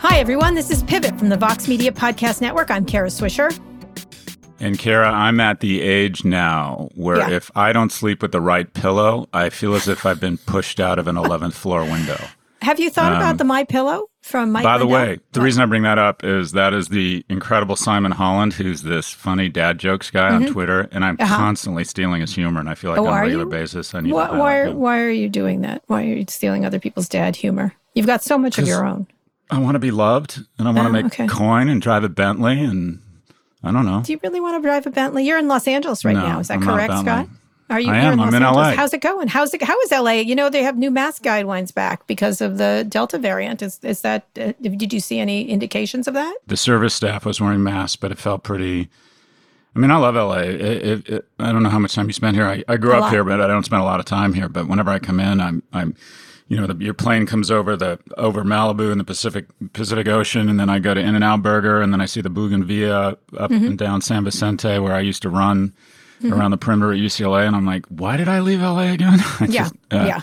Hi, everyone. This is Pivot from the Vox Media Podcast Network. I'm Kara Swisher. And Kara, I'm at the age now where Yeah. if I don't sleep with the right pillow, I feel as if I've been pushed out of an 11th floor window. Have you thought about the My Pillow from Mike? Um, By the Lindell? way, the reason I bring that up is that is the incredible Simon Holland, who's this funny dad jokes guy on Twitter, and I'm constantly stealing his humor, and I feel like Mm-hmm. Oh, on a regular you? basis I need Why, to why, are, why are you doing that? Why are you stealing other people's dad humor? You've got so much of your own. I want to be loved, and I want to Oh, make okay. coin and drive a Bentley, and I don't know. Do you really want to drive a Bentley? You're in Los Angeles right No, now. Is that I'm correct. Scott? Are you I am. I'm in Angeles? LA. How's it going? How's it? How is LA? You know they have new mask guidelines back because of the Delta variant. Is is that? Uh, did you see any indications of that? the service staff was wearing masks, but it felt pretty. I mean, I love LA. It, it, it, I don't know how much time you spend here. I, I grew A up lot. here, but I don't spend a lot of time here. But whenever I come in, I'm, I'm, you know, the, your plane comes over the over Malibu and the Pacific Pacific Ocean, and then I go to In-N-Out Burger, and then I see the Bougainvillea up Mm-hmm. and down San Vicente, where I used to run around the perimeter at UCLA, and I'm like, why did I leave LA again? Yeah, just, uh, yeah.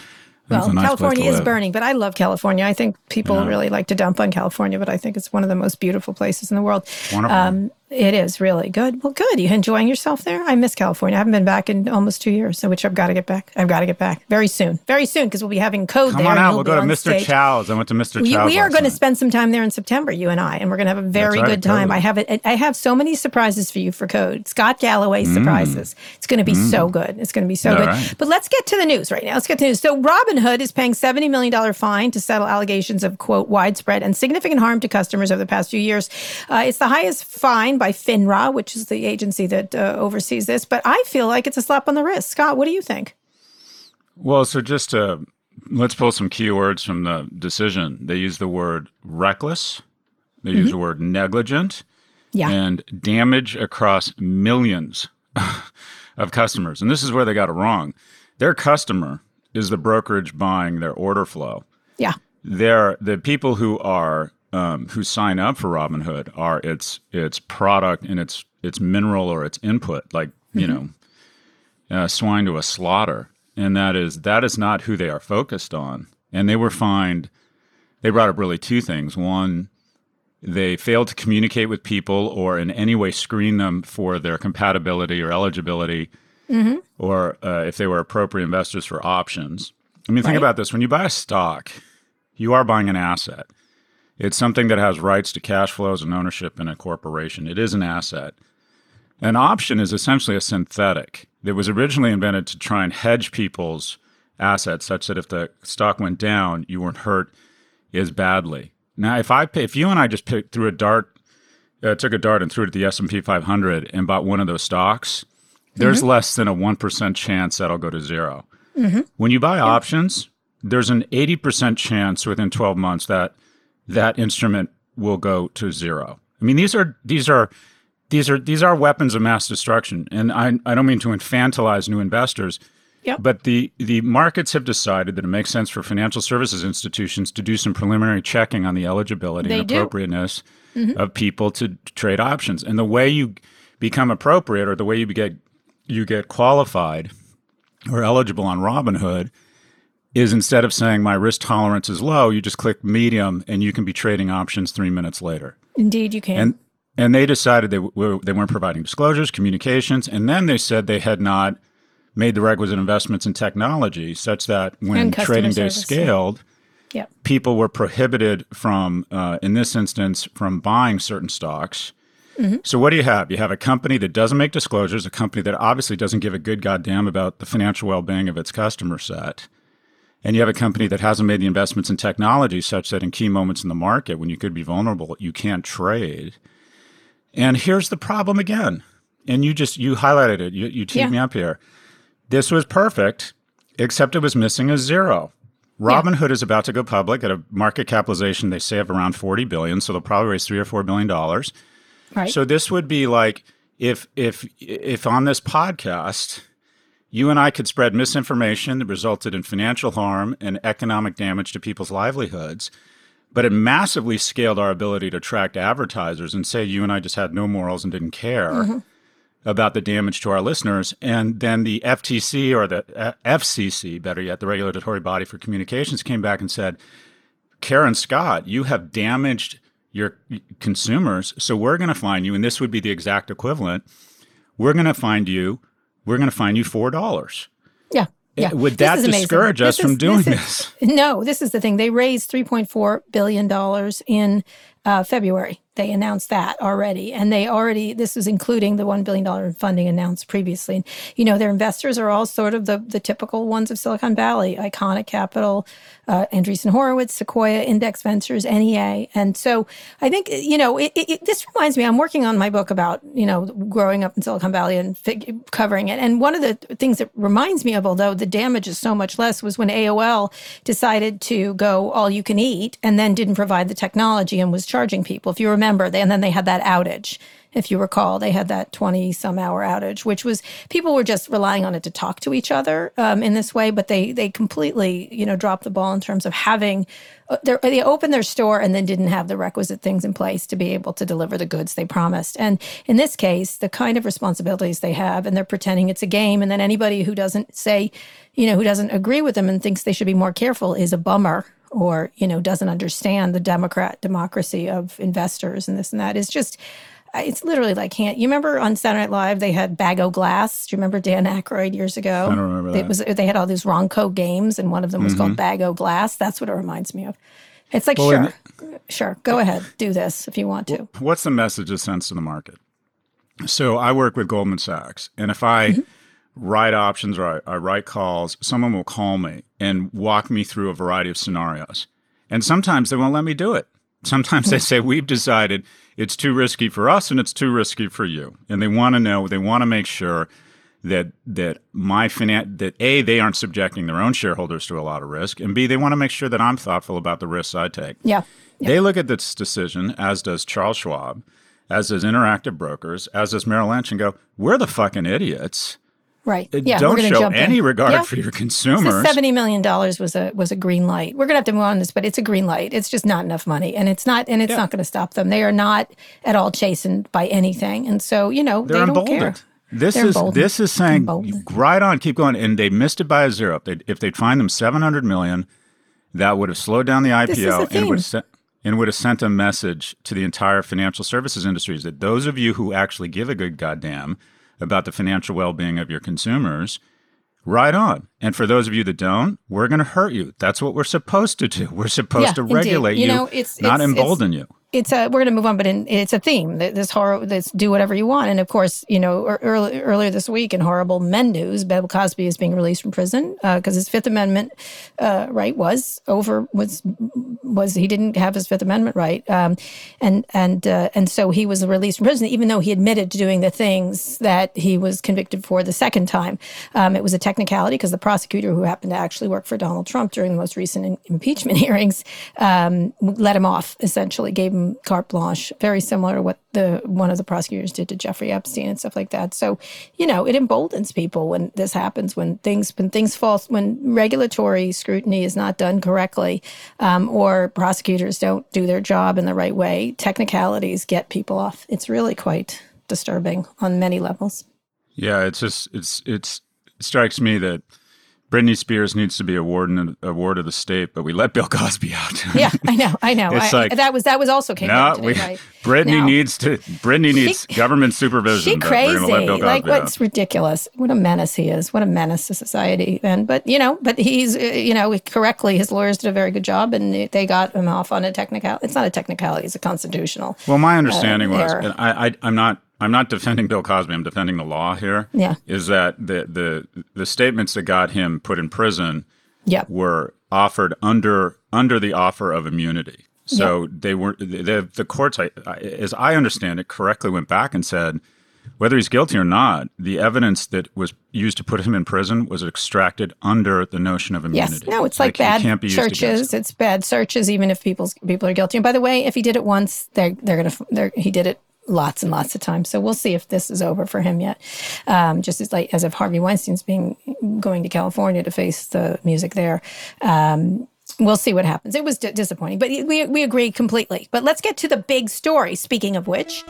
Well, nice California is burning, but I love California. I think people really like to dump on California, but I think it's one of the most beautiful places in the world. Wonderful. Um, it is really good. Well, good. You enjoying yourself there? I miss California. I haven't been back in almost two years, so which I've got to get back. I've got to get back very soon, very soon, because we'll be having code Come there. on out. We'll go to Mr. stage. Chow's. I went to Mr. We, Chow's. we are going to spend some time there in September, you and I, and we're going to have a very right, good time. totally. I have it. I have so many surprises for you for Code. Scott Galloway Mm. surprises. It's going to be so good. It's going to be so All good. right. But let's get to the news right now. Let's get to the news. So Robinhood is paying seventy million dollar fine to settle allegations of quote widespread and significant harm to customers over the past few years. Uh, it's the highest fine by FINRA, which is the agency that uh, oversees this. But I feel like it's a slap on the wrist. Scott, what do you think? Well, so just to let's pull some keywords from the decision. They use the word reckless, they use the word negligent, Yeah. and damage across millions of customers. And this is where they got it wrong. Their customer is the brokerage buying their order flow. yeah. They're the people who are um, who sign up for Robinhood are its its product and its its mineral or its input, like you know, uh, swine to a slaughter, and that is that is not who they are focused on. And they were fined. They brought up really two things. One, they failed to communicate with people or in any way screen them for their compatibility or eligibility, or uh, if they were appropriate investors for options. I mean, think Right. about this: when you buy a stock, you are buying an asset. It's something that has rights to cash flows and ownership in a corporation. It is an asset. An option is essentially a synthetic that was originally invented to try and hedge people's assets such that if the stock went down, you weren't hurt as badly. Now, if I pay, if you and I just picked, threw a dart, uh, took a dart and threw it at the S and P 500 and bought one of those stocks, there's less than a one percent chance that'll go to 0 When you buy options, there's an eighty percent chance within 12 months that that instrument will go to zero. I mean, these are these are these are these are weapons of mass destruction, and I I don't mean to infantilize new investors. Yep. But the, the markets have decided that it makes sense for financial services institutions to do some preliminary checking on the eligibility They and appropriateness mm-hmm. of people to trade options. And the way you become appropriate or the way you get you get qualified or eligible on Robinhood is instead of saying my risk tolerance is low, you just click medium and you can be trading options three minutes later. Indeed, you can. And and they decided they w- they weren't providing disclosures, communications, and then they said they had not made the requisite investments in technology such that when trading days service, yeah. scaled, yep. people were prohibited from, uh, in this instance, from buying certain stocks. Mm-hmm. So what do you have? You have a company that doesn't make disclosures, a company that obviously doesn't give a good goddamn about the financial well-being of its customer set. And you have a company that hasn't made the investments in technology such that in key moments in the market when you could be vulnerable, you can't trade. And here's the problem again. And you just you highlighted it. You you teed Yeah. me up here. This was perfect, except it was missing a zero. Robinhood is about to go public at a market capitalization they say of around 40 billion, so they'll probably raise 3 or 4 billion dollars. Right. So this would be like if if if on this podcast you and I could spread misinformation that resulted in financial harm and economic damage to people's livelihoods, but it massively scaled our ability to attract advertisers and say you and I just had no morals and didn't care. about the damage to our listeners. And then the FTC or the uh, FCC, better yet, the regulatory body for communications, came back and said, Karen Scott, you have damaged your consumers. So we're going to find you. And this would be the exact equivalent. We're going to find you. We're going to fine you $4. Yeah. Eh, yeah. Would that discourage us this from is, doing this? this? No, this is the thing. They raised $3.4 billion in uh, February. They announced that already. And they already, this is including the $1 billion funding announced previously. And, you know, their investors are all sort of the, the typical ones of Silicon Valley ICONIQ Capital, uh, Andreessen Horowitz, Sequoia, Index Ventures, NEA. And so I think, you know, it, it, this reminds me, I'm working on my book about, you know, growing up in Silicon Valley and fig- covering it. And one of the things that reminds me of, although the damage is so much less, was when AOL decided to go all you can eat and then didn't provide the technology and was charging people. If you remember, they, and then they had that outage. If you recall, they had that 20 some hour outage, which was people were just relying on it to talk to each other um, in this way, but they they completely you know dropped the ball in terms of having uh, they opened their store and then didn't have the requisite things in place to be able to deliver the goods they promised. And in this case, the kind of responsibilities they have, and they're pretending it's a game, and then anybody who doesn't say, you know, who doesn't agree with them and thinks they should be more careful is a bummer or you know doesn't understand the democrat democracy of investors and this and that is just it's literally like can't you remember on Saturday Night Live they had Bag O' Glass? Do you remember Dan Aykroyd years ago? I don't remember that. It was they had all these Ronco games and one of them was mm-hmm. called Bag O' Glass. That's what it reminds me of. It's like well, sure, sure, go ahead, do this if you want to. What's the message it sends to the market? So I work with Goldman Sachs, and if I mm-hmm. Write options or I, I write calls, someone will call me and walk me through a variety of scenarios, and sometimes they won't let me do it. Sometimes they say we've decided it's too risky for us and it's too risky for you. And they want to know, they want to make sure that that my finan- that a they aren't subjecting their own shareholders to a lot of risk, and b they want to make sure that I'm thoughtful about the risks I take. Yeah. yeah. They look at this decision, as does Charles Schwab, as does Interactive Brokers, as does Merrill Lynch, and go, "We're the fucking idiots." Right. Yeah, don't show any in. regard yeah. for your consumers. Seventy million dollars was a was a green light. We're gonna have to move on this, but it's a green light. It's just not enough money, and it's not and it's yeah. not going to stop them. They are not at all chastened by anything, and so you know They're they don't care. This They're is emboldened. this is saying emboldened. right on, keep going, and they missed it by a zero. If they'd, if they'd find them seven hundred million, that would have slowed down the IPO and would have sent, and would have sent a message to the entire financial services industries that those of you who actually give a good goddamn about the financial well-being of your consumers right on. And for those of you that don't, we're going to hurt you. That's what we're supposed to do. We're supposed yeah, to regulate you, you, know, it's, not it's, embolden it's, you it's a we're going to move on, but in, it's a theme. This horror, this do whatever you want, and of course, you know, early, earlier this week in horrible men news, Bill Cosby is being released from prison because uh, his Fifth Amendment uh, right was over was was he didn't have his Fifth Amendment right, um, and and uh, and so he was released from prison, even though he admitted to doing the things that he was convicted for the second time. Um, it was a technicality because the prosecutor, who happened to actually work for Donald Trump during the most recent in- impeachment hearings, um, let him off. Essentially, gave him carte blanche, very similar to what the one of the prosecutors did to Jeffrey Epstein and stuff like that. So, you know, it emboldens people when this happens, when things when things fall, when regulatory scrutiny is not done correctly, um, or prosecutors don't do their job in the right way. Technicalities get people off. It's really quite disturbing on many levels. Yeah, it's just it's it's it strikes me that Britney Spears needs to be awarded a ward of the state, but we let Bill Cosby out. yeah, I know, I know. It's I, like that was that was also came no, today, we, right? Britney no. needs to. Britney needs she, government supervision. She crazy, like what's ridiculous. What a menace he is. What a menace to society. And but you know, but he's uh, you know correctly. His lawyers did a very good job, and they got him off on a technicality. It's not a technicality. It's a constitutional. Well, my understanding uh, was, and I, I I'm not I'm not defending Bill Cosby. I'm defending the law here. Yeah, is that the the the statements that got him put in prison? Yep. were offered under under the offer of immunity. So yep. they were the the courts, I, as I understand it, correctly went back and said whether he's guilty or not, the evidence that was used to put him in prison was extracted under the notion of immunity. Yes, no, it's like, like bad searches. It's bad searches, even if people's people are guilty. And by the way, if he did it once, they're they're gonna they're, he did it lots and lots of times. So we'll see if this is over for him yet. Um, just as like as if Harvey Weinstein's being going to California to face the music there. Um, we'll see what happens. It was d- disappointing, but we we agree completely. But let's get to the big story. Speaking of which.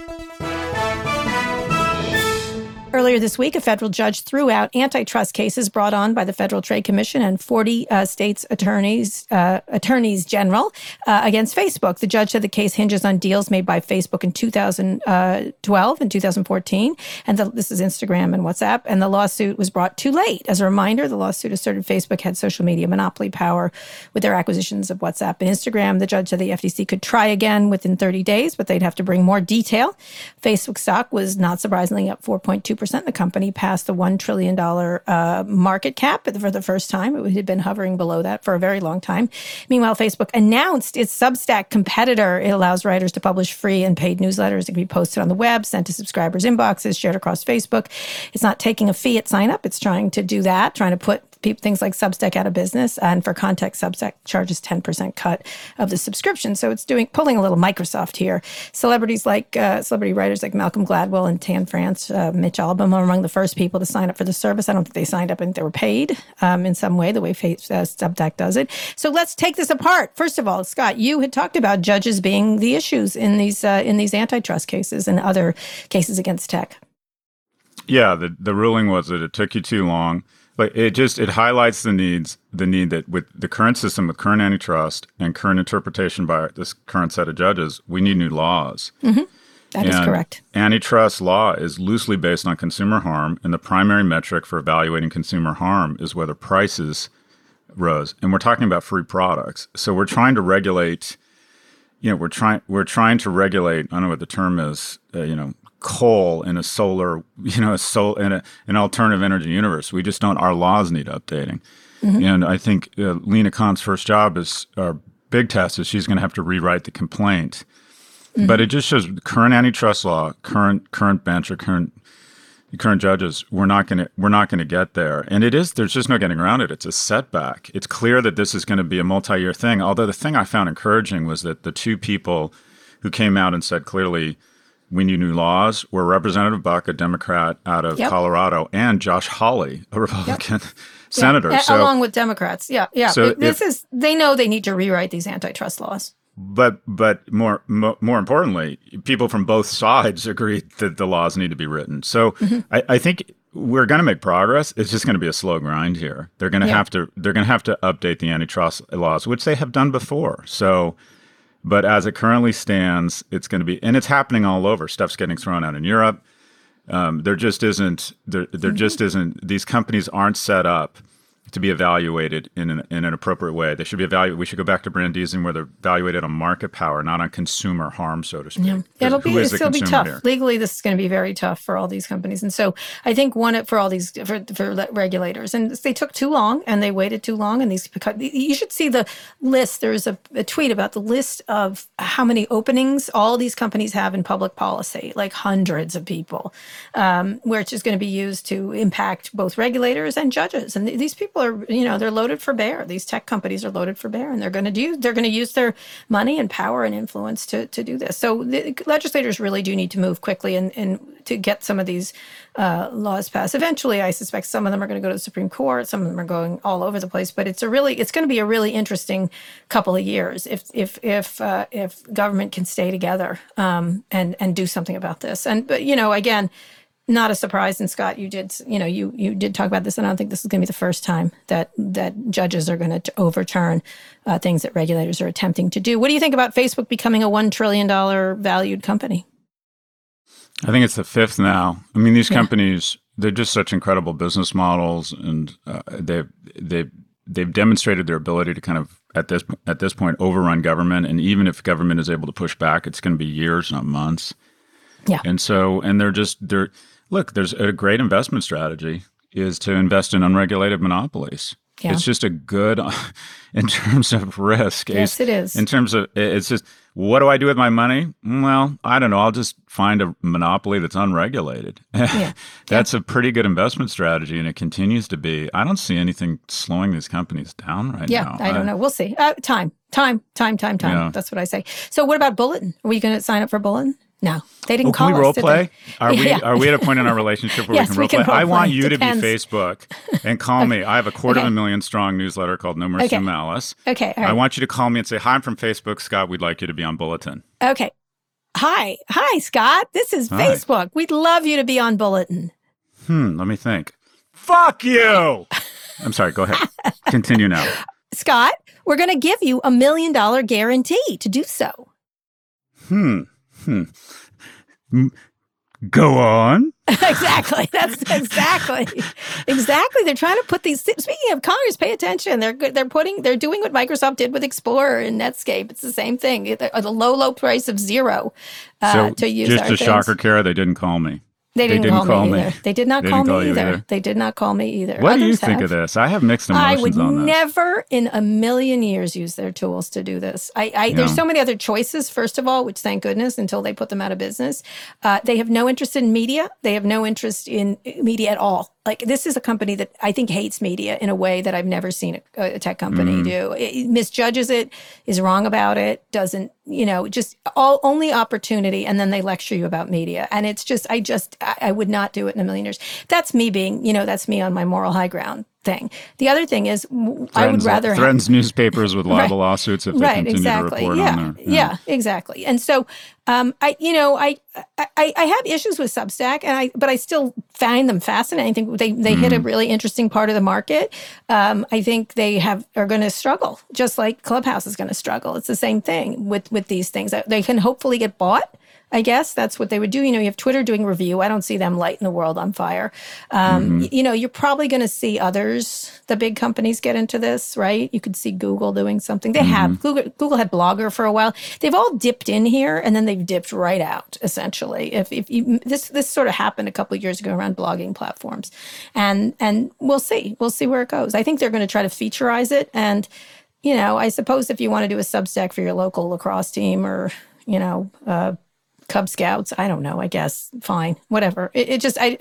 Earlier this week, a federal judge threw out antitrust cases brought on by the Federal Trade Commission and 40 uh, states' attorneys, uh, attorneys general uh, against Facebook. The judge said the case hinges on deals made by Facebook in 2012 and 2014, and the, this is Instagram and WhatsApp. And the lawsuit was brought too late. As a reminder, the lawsuit asserted Facebook had social media monopoly power with their acquisitions of WhatsApp and Instagram. The judge said the FTC could try again within 30 days, but they'd have to bring more detail. Facebook stock was not surprisingly up 4.2 percent The company passed the $1 trillion uh, market cap for the first time. It had been hovering below that for a very long time. Meanwhile, Facebook announced its Substack competitor. It allows writers to publish free and paid newsletters that can be posted on the web, sent to subscribers' inboxes, shared across Facebook. It's not taking a fee at sign up. It's trying to do that, trying to put things like Substack out of business. And for context, Substack charges 10% cut of the subscription. So it's doing pulling a little Microsoft here. Celebrities like uh, celebrity writers like Malcolm Gladwell and Tan France, uh, Mitch Albom are among the first people to sign up for the service. I don't think they signed up and they were paid um, in some way, the way uh, Substack does it. So let's take this apart. First of all, Scott, you had talked about judges being the issues in these uh, in these antitrust cases and other cases against tech. Yeah, the the ruling was that it took you too long but it just it highlights the needs the need that with the current system with current antitrust and current interpretation by this current set of judges we need new laws. Mm-hmm. That and is correct. antitrust law is loosely based on consumer harm and the primary metric for evaluating consumer harm is whether prices rose. And we're talking about free products. So we're trying to regulate you know we're trying we're trying to regulate i don't know what the term is uh, you know coal in a solar, you know, a sol in a, an alternative energy universe. We just don't. Our laws need updating, mm-hmm. and I think uh, Lina Khan's first job is our big test is she's going to have to rewrite the complaint. Mm-hmm. But it just shows current antitrust law, current current bench or current current judges, we're not going to we're not going to get there. And it is there's just no getting around it. It's a setback. It's clear that this is going to be a multi-year thing. Although the thing I found encouraging was that the two people who came out and said clearly we need new laws were Representative Buck, a Democrat out of yep. Colorado, and Josh Hawley, a Republican yep. senator. Yeah, so, along with Democrats. Yeah, yeah. So this if, is they know they need to rewrite these antitrust laws. But but more more importantly, people from both sides agree that the laws need to be written. So mm-hmm. I, I, think we're going to make progress. It's just going to be a slow grind here. They're going to yeah. have to they're going to have to update the antitrust laws, which they have done before. So but as it currently stands, it's going to be, and it's happening all over. Stuff's getting thrown out in Europe. Um, there just isn't, there, there mm-hmm. just isn't, these companies aren't set up to be evaluated in an, in an appropriate way. They should be evaluated. We should go back to Brandeisian where they're evaluated on market power, not on consumer harm, so to speak. Yeah. It'll be it'll be tough. Here? Legally, this is going to be very tough for all these companies, and so I think one for all these for, for regulators, and they took too long and they waited too long, and these you should see the list. There's a, a tweet about the list of how many openings all these companies have in public policy, like hundreds of people, um, which is going to be used to impact both regulators and judges, and th- these people people are, you know, they're loaded for bear. These tech companies are loaded for bear, and they're going to do, they're going to use their money and power and influence to to do this. So the legislators really do need to move quickly and and to get some of these uh, laws passed. Eventually, I suspect some of them are going to go to the Supreme Court. Some of them are going all over the place. But it's a really, it's going to be a really interesting couple of years if if if uh, if government can stay together um, and and do something about this. And but you know, again not a surprise. And Scott, you did, you know, you you did talk about this, and I don't think this is going to be the first time that that judges are going to overturn uh, things that regulators are attempting to do. What do you think about Facebook becoming a one trillion dollar valued company? I think it's the fifth now. I mean, these companies they're just such incredible business models, and uh, they've they've they've demonstrated their ability to kind of at this at this point overrun government. And even if government is able to push back, it's going to be years, not months. Yeah. And so, and they're just they're Look, there's a great investment strategy is to invest in unregulated monopolies. Yeah. It's just a good in terms of risk. Yes, it is. In terms of it's just what do I do with my money? Well, I don't know. I'll just find a monopoly that's unregulated. Yeah. that's yeah. a pretty good investment strategy, and it continues to be. I don't see anything slowing these companies down right yeah, now. Yeah, I don't know. We'll see. Uh, time, time, time, time, time. That's what I say. So, what about Bulletin? Are we going to sign up for Bulletin? No, they didn't oh, call can we us, role play? Are we yeah. are we at a point in our relationship where yes, we can role play? I want you Depends. to be Facebook and call me. I have a quarter okay. of a million strong newsletter called No Mercy okay. Malice. Okay, I want you to call me and say, "Hi, I'm from Facebook, Scott. We'd like you to be on Bulletin." Okay. Hi, hi, Scott. This is hi. Facebook. We'd love you to be on Bulletin. Hmm, let me think. Fuck you. I'm sorry, go ahead. Continue now. Scott, we're going to give you a million dollar guarantee to do so. Hmm. Hmm. Go on. exactly. That's exactly, exactly. They're trying to put these. Speaking of Congress, pay attention. They're they're putting they're doing what Microsoft did with Explorer and Netscape. It's the same thing. The low low price of zero uh, so to use. Just a things. shocker, Kara. They didn't call me. They didn't, didn't call, call me, me. either. They did not They call me call either. either. They did not call me either. What do you Others think have. of this? I have mixed I emotions would on this. never in a million years use their tools to do this. I, I there's so many other choices. First of all, which thank goodness until they put them out of business, uh, they have no interest in media. They have no interest in media at all. Like this is a company that I think hates media in a way that I've never seen a, a tech company Mm-hmm. do. It, it misjudges it, is wrong about it, doesn't you know just all only opportunity, and then they lecture you about media, and it's just I just I, I would not do it in a million years. That's me being you know that's me on my moral high ground thing. The other thing is I would Threatens- rather have- newspapers with libel lawsuits if they right continue exactly to report yeah, on there. yeah. exactly. And so um i you know I, I i have issues with substack and i but i still find them fascinating. I think they they hit Mm-hmm. a really interesting part of the market. Um i think they have are going to struggle just like clubhouse is going to struggle. It's the same thing with with these things. They can hopefully get bought I guess that's what they would do. You know, you have Twitter doing Revue. I don't see them lighting the world on fire. Um, y- You know, you're probably going to see others, the big companies, get into this, right? You could see Google doing something. They have Google. Google had Blogger for a while. They've all dipped in here and then they've dipped right out. Essentially, if if you, this this sort of happened a couple of years ago around blogging platforms, and and we'll see, we'll see where it goes. I think they're going to try to featureize it and. You know, I suppose if you want to do a Substack for your local lacrosse team or, you know, uh, Cub Scouts. I don't know. I guess fine, whatever. It, it just I,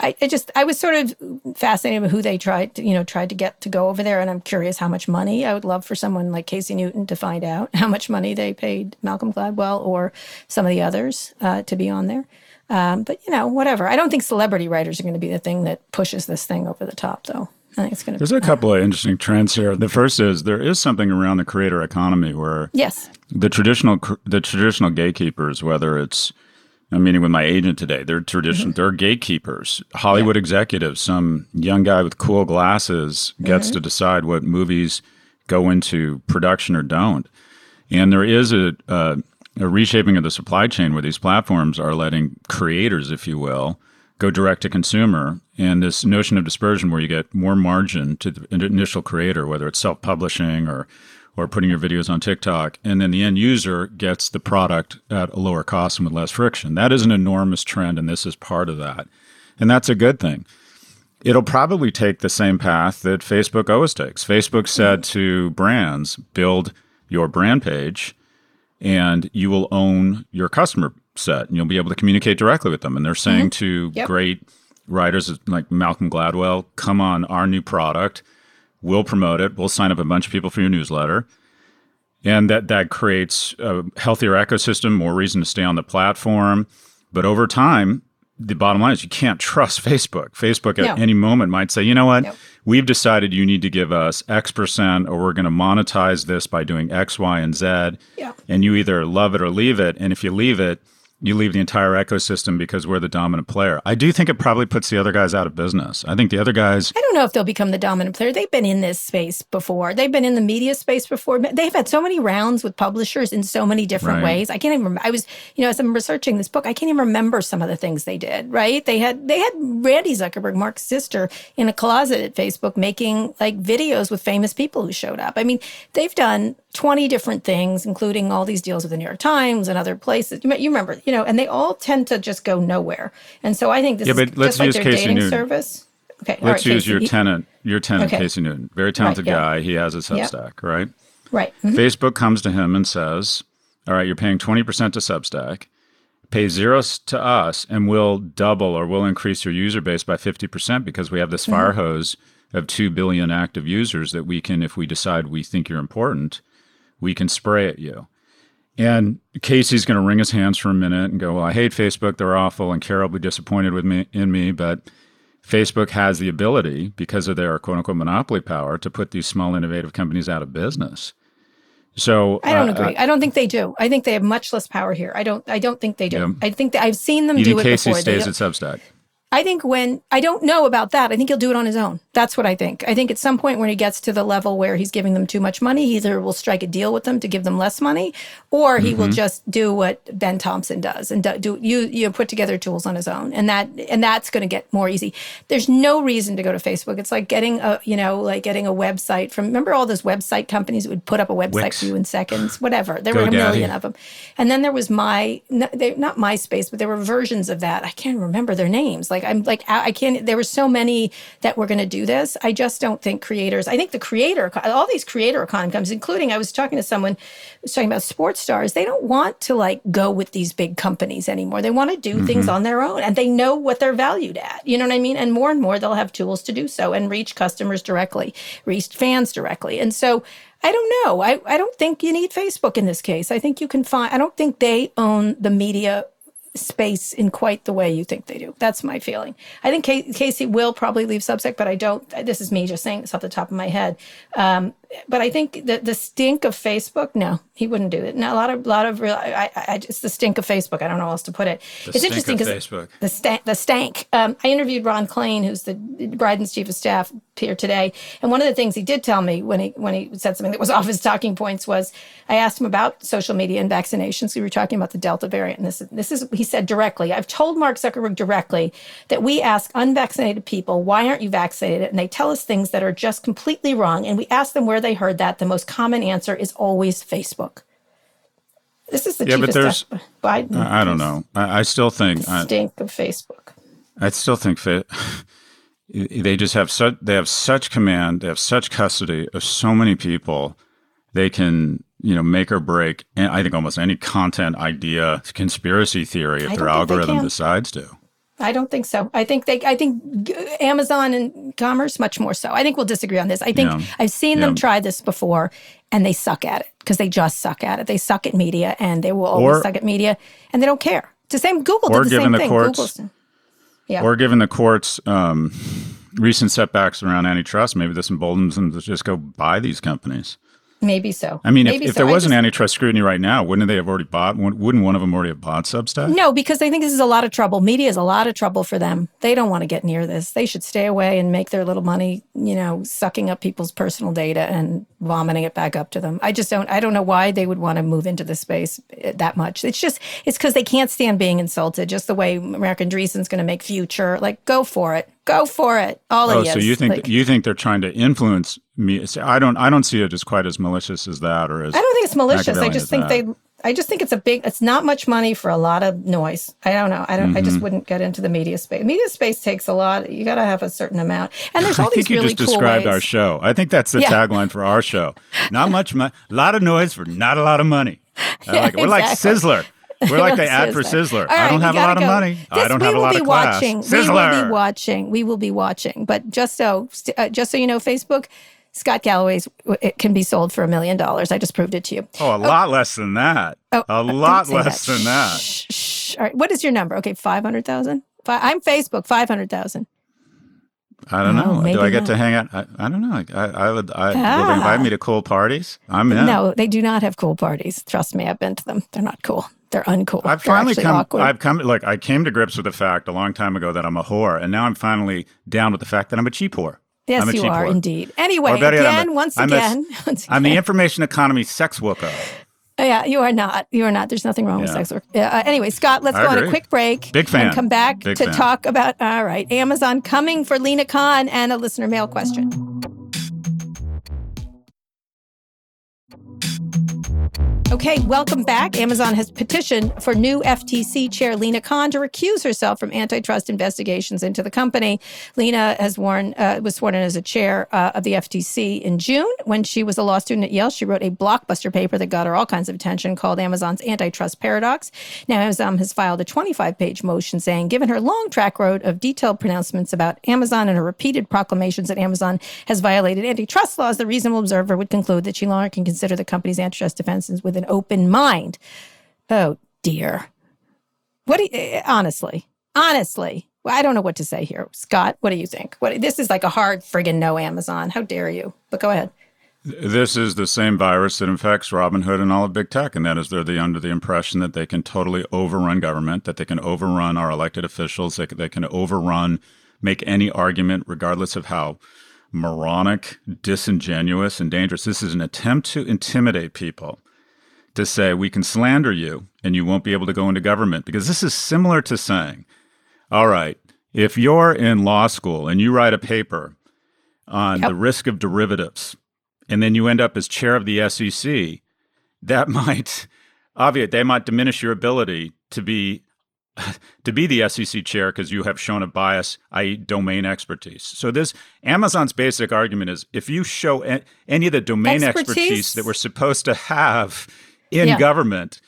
I, just I was sort of fascinated with who they tried to you know tried to get to go over there, and I'm curious how much money. I would love for someone like Casey Newton to find out how much money they paid Malcolm Gladwell or some of the others uh, to be on there. Um, but you know, whatever. I don't think celebrity writers are going to be the thing that pushes this thing over the top, though. I think it's going to. There's a couple of interesting trends here. The first is there is something around the creator economy where Yes. the traditional the traditional gatekeepers, whether it's I'm meeting with my agent today. They're tradition. Mm-hmm. They're gatekeepers. Hollywood executives. Some young guy with cool glasses gets to mm-hmm. decide what movies go into production or don't. And there is a, a a reshaping of the supply chain where these platforms are letting creators, if you will, go direct to consumer. And this notion of dispersion where you get more margin to the initial creator, whether it's self publishing or or putting your videos on TikTok, and then the end user gets the product at a lower cost and with less friction. That is an enormous trend, and this is part of that. And that's a good thing. It'll probably take the same path that Facebook always takes. Facebook said to brands, build your brand page and you will own your customer set and you'll be able to communicate directly with them. And they're saying mm-hmm. to Yep. great writers like Malcolm Gladwell, come on our new product. We'll promote it. We'll sign up a bunch of people for your newsletter. And that, that creates a healthier ecosystem, more reason to stay on the platform. But over time, the bottom line is you can't trust Facebook. Facebook at No. any moment might say, you know what, we've decided you need to give us X percent, or we're going to monetize this by doing X, Y, and Z. Yeah. And you either love it or leave it. And if you leave it, you leave the entire ecosystem because we're the dominant player. I do think it probably puts the other guys out of business. I think the other guys, I don't know if they'll become the dominant player. They've been in this space before. They've been in the media space before. They've had so many rounds with publishers in so many different Right. ways. I can't even remember. I was, you know, as I'm researching this book, I can't even remember some of the things they did, right? They had they had Randy Zuckerberg, Mark's sister, in a closet at Facebook making like videos with famous people who showed up. I mean, they've done 20 different things, including all these deals with the New York Times and other places. You, you remember, you know, and they all tend to just go nowhere. And so I think this Yeah, is but let's just like use their Casey dating Newton. service. Okay, let's right, use Casey, your tenant, your tenant, Okay. Casey Newton, very talented yeah. guy. He has a Substack, right? Right. Mhm. Facebook comes to him and says, All right, you're paying 20% to Substack, pay zero to us, and we'll double or we'll increase your user base by 50% because we have this fire hose of 2 billion active users that we can, if we decide we think you're important, we can spray at you. And Casey's going to wring his hands for a minute and go, Well, I hate Facebook. They're awful. And Carol will be disappointed with me in me. But Facebook has the ability, because of their quote unquote monopoly power, to put these small innovative companies out of business. So I don't uh, agree. I don't think they do. I think they have much less power here. I don't. I don't think they do. Yeah. I think that I've seen them do it Casey before. Stays at Substack? I think when I don't know about that, I think he'll do it on his own. That's what I think. I think at some point when he gets to the level where he's giving them too much money, he either will strike a deal with them to give them less money, or he mm-hmm. will just do what Ben Thompson does and do you you put together tools on his own, and that and that's going to get more easy. There's no reason to go to Facebook. It's like getting a you know like getting a website from. Remember all those website companies that would put up a website Wix. for you in seconds, whatever. There Go were a million of them, and then there was my not MySpace, but there were versions of that. I can't remember their names. Like I'm like I can't. There were so many that were going to do this. I just don't think creators. I think the creator, all these creator economy comes, including I was talking to someone was talking about sports stars. They don't want to like go with these big companies anymore. They want to do mm-hmm. things on their own, and they know what they're valued at. You know what I mean? And more and more, they'll have tools to do so and reach customers directly, reach fans directly. And so I don't know. I, I don't think you need Facebook in this case. I think you can find, I don't think they own the media space in quite the way you think they do. That's my feeling. I think Casey will probably leave Substack, but I don't. This is me just saying this off the top of my head. Um, but I think the the stink of Facebook. No, he wouldn't do it. Now a lot of lot of real. I, I just the stink of Facebook. I don't know how else to put it. The it's interesting because the stank. The stank. Um, I interviewed Ron Klain, who's the Biden's chief of staff, here today, and one of the things he did tell me when he when he said something that was off his talking points was I asked him about social media and vaccinations. We were talking about the Delta variant, and this this is he said directly. I've told Mark Zuckerberg directly that we ask unvaccinated people why aren't you vaccinated, and they tell us things that are just completely wrong, and we ask them where they heard that, the most common answer is always Facebook. This is the yeah, but there's, Biden. I, I don't know. I, I still think the stink I, of Facebook. I still think fa- they just have such they have such command, they have such custody of so many people. They can you know make or break. I think almost any content idea, conspiracy theory, if their algorithm decides to. I don't think so. I think they. I think Amazon and commerce much more so. I think we'll disagree on this. I think yeah. I've seen yeah. them try this before, and they suck at it because they just suck at it. They suck at media, and they will always or, suck at media, and they don't care. It's the same. Google or did the same the thing. Courts, Google's, yeah. Or given the courts um, recent setbacks around antitrust, maybe this emboldens them to just go buy these companies. Maybe so. I mean, if, if so. there wasn't just, antitrust scrutiny right now, wouldn't they have already bought? Wouldn't one of them already have bought Substack? No, because they think this is a lot of trouble. Media is a lot of trouble for them. They don't want to get near this. They should stay away and make their little money, you know, sucking up people's personal data and vomiting it back up to them. I just don't. I don't know why they would want to move into this space eh, that much. It's just it's because they can't stand being insulted. Just the way American Andreessen's going to make Future. Like, go for it. Go for it. All oh, of you. So you think like, you think they're trying to influence me? I don't. I don't see it as quite as malicious as that, or as I don't think it's malicious. I just think that. they. I just think it's a big. It's not much money for a lot of noise. I don't know. I don't. Mm-hmm. I just mm-hmm. wouldn't get into the media space. Media space takes a lot. You got to have a certain amount. And there's all I think really you just cool described ways. our show. I think that's the yeah. tagline for our show. Not much money. A lot of noise for not a lot of money. Yeah, like, we're exactly. like Sizzler. We're like the ad for Sizzler. Right, I don't have a lot go. of money. This, I don't have a lot of class. Watching. Sizzler. We will be watching. We will be watching. But just so, uh, just so you know, Facebook, Scott Galloway's it can be sold for a million dollars. I just proved it to you. Oh, a oh. lot less than that. Oh, a lot less that. than that. Shh, shh. All right. What is your number? Okay, five hundred thousand. I'm Facebook. Five hundred thousand. I don't know. Do I get not. to hang out? I, I don't know. I, I would. I, ah. Will they invite me to cool parties? I'm in. No, they do not have cool parties. Trust me, I've been to them. They're not cool. They're uncool. I've They're finally come. Awkward. I've come. Look, I came to grips with the fact a long time ago that I'm a whore, and now I'm finally down with the fact that I'm a cheap whore. Yes, you are whore. indeed. Anyway, again, yet, once, again, a, once again, I'm the information economy sex worker. Yeah, you are not. You are not. There's nothing wrong yeah. with sex work. Uh, anyway, Scott, let's I go agree. on a quick break. Big fan. And come back Big to fan. talk about, all right, Amazon coming for Lina Khan and a listener mail question. Okay, welcome back. Amazon has petitioned for new FTC chair Lina Khan to recuse herself from antitrust investigations into the company. Lina has sworn uh, was sworn in as a chair uh, of the FTC in June when she was a law student at Yale. She wrote a blockbuster paper that got her all kinds of attention called Amazon's Antitrust Paradox. Now, Amazon has filed a 25-page motion saying, given her long track record of detailed pronouncements about Amazon and her repeated proclamations that Amazon has violated antitrust laws, the reasonable observer would conclude that she no longer can consider the company's antitrust defenses with an open mind. Oh dear. What do you, eh, honestly, honestly, I don't know what to say here. Scott, what do you think? What this is like a hard friggin' no Amazon. How dare you? But go ahead. This is the same virus that infects Robinhood and all of big tech, and that is they're the, under the impression that they can totally overrun government, that they can overrun our elected officials, they, they can overrun, make any argument, regardless of how moronic, disingenuous, and dangerous. This is an attempt to intimidate people to say we can slander you and you won't be able to go into government because this is similar to saying, all right, if you're in law school and you write a paper on yep. the risk of derivatives and then you end up as chair of the SEC, that might obviate they might diminish your ability to be to be the SEC chair because you have shown a bias, i.e., domain expertise. So this Amazon's basic argument is if you show any of the domain expertise, expertise that we're supposed to have in yeah. government,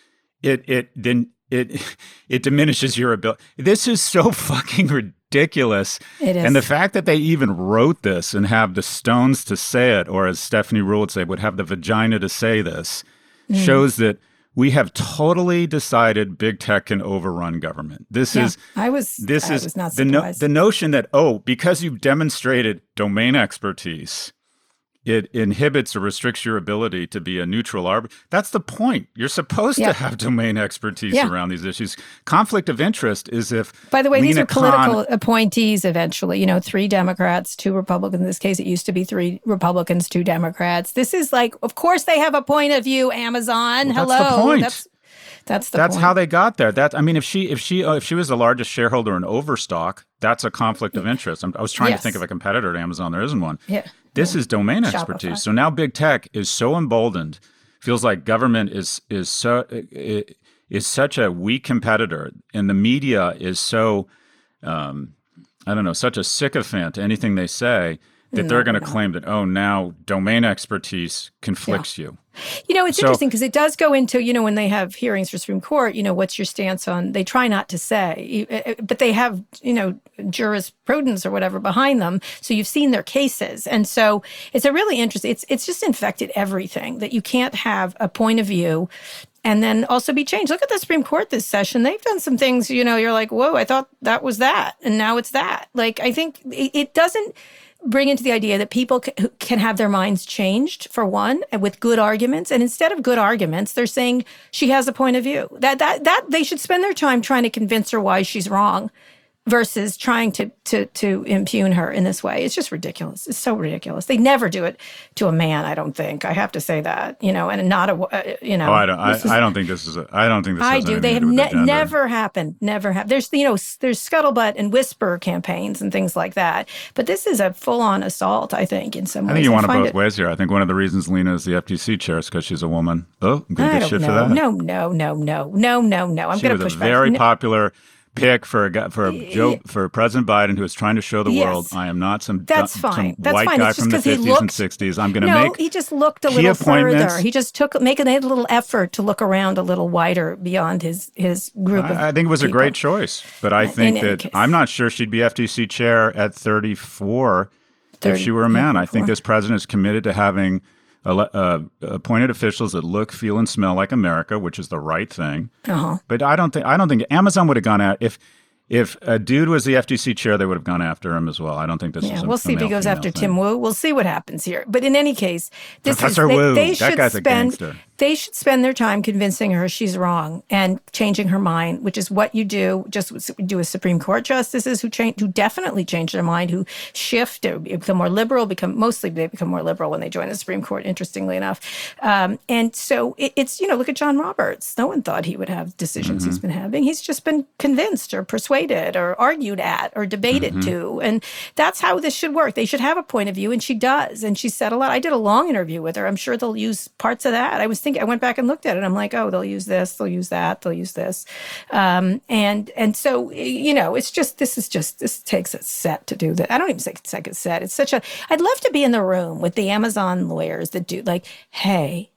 it it then it it diminishes your ability. This is so fucking ridiculous. It is. And the fact that they even wrote this and have the stones to say it, or as Stephanie Ruhle would say, would have the vagina to say this, mm. shows that we have totally decided big tech can overrun government. This yeah, is I was this I is was not the no, the notion that oh because you've demonstrated domain expertise it inhibits or restricts your ability to be a neutral arbiter. That's the point. You're supposed yeah. to have domain expertise yeah. around these issues. Conflict of interest is if. By the way, Lina these are political appointees eventually. You know, three Democrats, two Republicans. In this case, it used to be three Republicans, two Democrats. This is like, of course, they have a point of view. Amazon, well, hello. That's the point. That's, that's the that's point. how they got there. That I mean, if she if she uh, if she was the largest shareholder in Overstock, that's a conflict of interest. I'm, i was trying yes. to think of a competitor to Amazon. There isn't one. Yeah. This is domain Shopify. expertise. So now big tech is so emboldened, feels like government is is so is such a weak competitor, and the media is so um, I don't know, such a sycophant to anything they say that no, they're going to no. claim that oh now domain expertise conflicts yeah. you you know it's so, interesting because it does go into you know when they have hearings for supreme court you know what's your stance on they try not to say eh, eh, but they have you know jurisprudence or whatever behind them so you've seen their cases and so it's a really interesting it's it's just infected everything that you can't have a point of view and then also be changed. Look at the Supreme Court this session. They've done some things, you know, you're like, whoa, I thought that was that. And now it's that. Like, I think it, it doesn't, bring into the idea that people can have their minds changed for one with good arguments and instead of good arguments they're saying she has a point of view. That that that they should spend their time trying to convince her why she's wrong versus trying to to to impugn her in this way. It's just ridiculous. It's so ridiculous. They never do it to a man. I don't think. I have to say that. You know, and not a uh, you know. Oh, I don't. I, is, I, don't think this is. A, I don't think this. I do. They have ne- never happened. Never happened. There's you know there's scuttlebutt and whisper campaigns and things like that. But this is a full on assault. I think in some ways. I think you want it both it, ways here. I think one of the reasons Lina is the FTC chair is because she's a woman. Oh, I'm gonna get shit know. for that. No, no, no, no, no, no, no. I'm going to push a back. Very popular pick for a guy, for a Joe for President Biden who is trying to show the yes. world I am not some that's fine. Some that's white fine. guy from the fifties and sixties. I'm going to no, make he just looked a little further. He just took make a little effort to look around a little wider beyond his his group. I, I think it was people. a great choice, but I think that case. I'm not sure she'd be FTC chair at 34 30, if she were a man. I think this president is committed to having uh, appointed officials that look, feel, and smell like America, which is the right thing. Uh-huh. But I don't think I don't think Amazon would have gone out if if a dude was the FTC chair, they would have gone after him as well. I don't think this yeah, is. A, we'll see if he goes after thing. Tim Wu. We'll see what happens here. But in any case, this Professor is Wu. they, they that should guy's spend a gangster. They should spend their time convincing her she's wrong and changing her mind, which is what you do. Just do with Supreme Court justices who change, who definitely change their mind, who shift, or become more liberal. Become mostly they become more liberal when they join the Supreme Court. Interestingly enough, um, and so it, it's you know look at John Roberts. No one thought he would have decisions mm-hmm. he's been having. He's just been convinced or persuaded or argued argued at or debated mm-hmm. to. And that's how this should work. They should have a point of view, and she does. And she said a lot. I did a long interview with her. I'm sure they'll use parts of that. I was I went back and looked at it. I'm like, oh, they'll use this, they'll use that, they'll use this. Um, and and so you know, it's just this is just this takes a set to do that. I don't even say it's like a set. It's such a. I'd love to be in the room with the Amazon lawyers that do like, hey,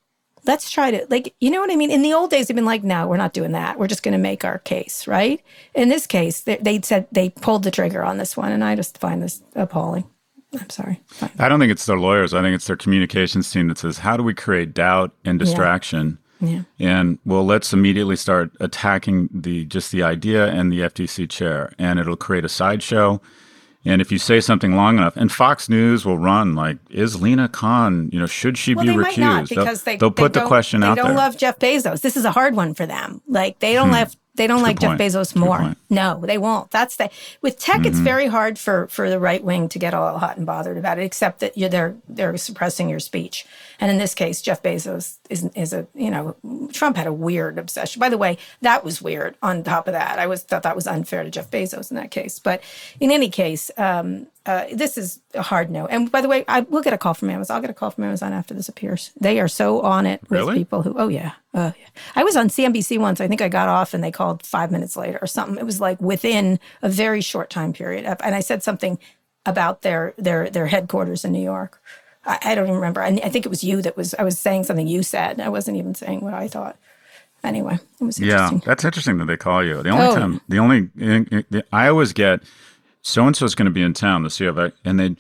let's try to like you know what i mean in the old days they've been like no we're not doing that we're just going to make our case right in this case they, they, said they pulled the trigger on this one and i just find this appalling i'm sorry Fine. i don't think it's their lawyers i think it's their communications team that says how do we create doubt and distraction yeah. yeah. and well let's immediately start attacking the just the idea and the ftc chair and it'll create a sideshow And if you say something long enough, and Fox News will run like, "Is Lina Khan? You know, should she well, be they recused?" Might not because they'll, they, they put the don't- question they out don't there. love Jeff Bezos. This is a hard one for them. Like they don't hmm. love they don't That's like Jeff. Bezos That's a good more. No, they won't. That's the with tech. It's Mm-hmm. very hard for for the right wing to get all hot and bothered about it. Except that you're they're they're suppressing your speech. And in this case, Jeff Bezos is is a you know Trump had a weird obsession. By the way, that was weird. On top of that, I was thought that was unfair to Jeff Bezos in that case. But in any case, um, uh, this is a hard no. And by the way, I will get a call from Amazon. I'll get a call from Amazon after this appears. They are so on it with Really? people who. Oh yeah, oh yeah. I was on CNBC once. I think I got off and they called five minutes later or something. It was like within a very short time period. And I said something about their their their headquarters in New York. I, I don't even remember. I, I think it was you that was. I was saying something you said. I wasn't even saying what I thought. Anyway, it was Yeah, that's interesting that they call you. The only Oh. time, the only, I always get so and so is going to be in town, the CEO, and they,